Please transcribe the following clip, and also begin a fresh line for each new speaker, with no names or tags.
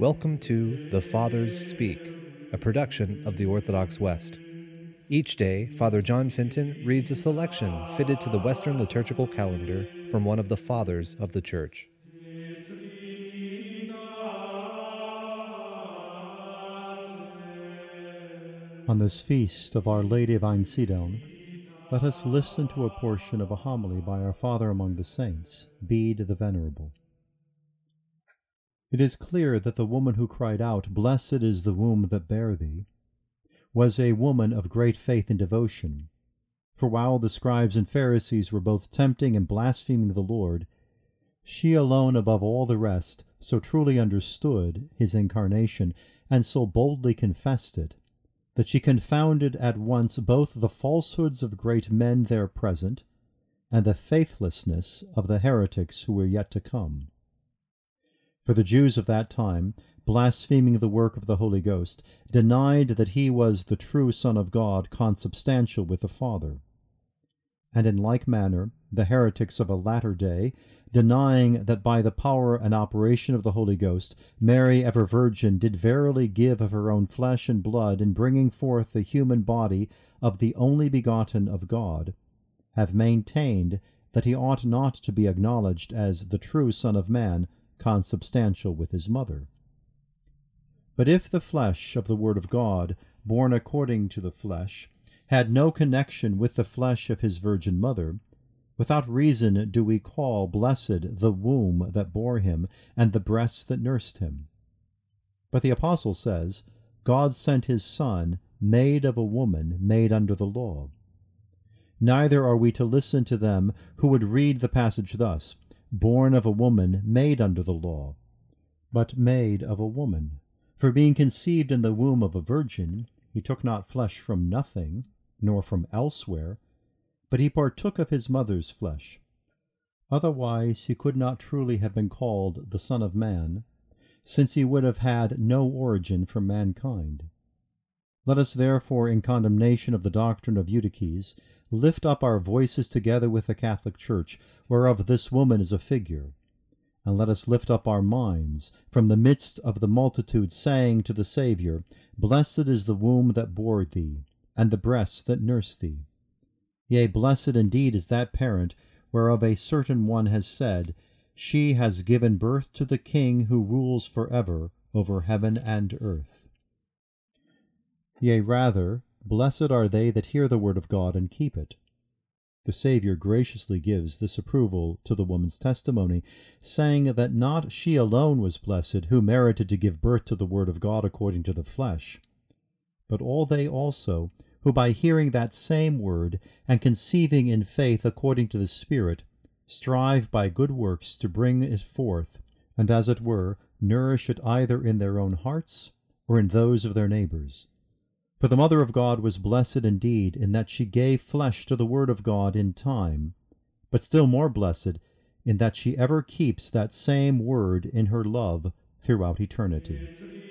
Welcome to The Fathers Speak, a production of the Orthodox West. Each day, Father John Fenton reads a selection fitted to the Western liturgical calendar from one of the Fathers of the Church.
On this feast of Our Lady of Einsiedeln, let us listen to a portion of a homily by our Father among the Saints, Bede the Venerable. It is clear that the woman who cried out, Blessed is the womb that bare thee, was a woman of great faith and devotion. For while the scribes and Pharisees were both tempting and blaspheming the Lord, she alone above all the rest so truly understood his incarnation, and so boldly confessed it, that she confounded at once both the falsehoods of great men there present, and the faithlessness of the heretics who were yet to come. For the Jews of that time, blaspheming the work of the Holy Ghost, denied that he was the true Son of God, consubstantial with the Father. And in like manner, the heretics of a latter day, denying that by the power and operation of the Holy Ghost, Mary, ever virgin, did verily give of her own flesh and blood in bringing forth the human body of the only begotten of God, have maintained that he ought not to be acknowledged as the true Son of Man, consubstantial with his mother. But if the flesh of the Word of God, born according to the flesh, had no connection with the flesh of his virgin mother, without reason do we call blessed the womb that bore him, and the breasts that nursed him. But the Apostle says, God sent his Son, made of a woman, made under the law. Neither are we to listen to them who would read the passage thus, born of a woman, made under the law, but made of a woman. For being conceived in the womb of a virgin, he took not flesh from nothing, nor from elsewhere, but he partook of his mother's flesh. Otherwise he could not truly have been called the Son of Man, since he would have had no origin from mankind. Let us therefore, in condemnation of the doctrine of Eutyches, lift up our voices together with the Catholic Church, whereof this woman is a figure. And let us lift up our minds from the midst of the multitude, saying to the Saviour, Blessed is the womb that bore thee, and the breasts that nursed thee. Yea, blessed indeed is that parent whereof a certain one has said, She has given birth to the King who rules for ever over heaven and earth. Yea, rather, blessed are they that hear the word of God and keep it. The Saviour graciously gives this approval to the woman's testimony, saying that not she alone was blessed who merited to give birth to the word of God according to the flesh, but all they also who by hearing that same word and conceiving in faith according to the Spirit, strive by good works to bring it forth, and as it were, nourish it either in their own hearts or in those of their neighbours. For the Mother of God was blessed indeed in that she gave flesh to the Word of God in time, but still more blessed in that she ever keeps that same Word in her love throughout eternity.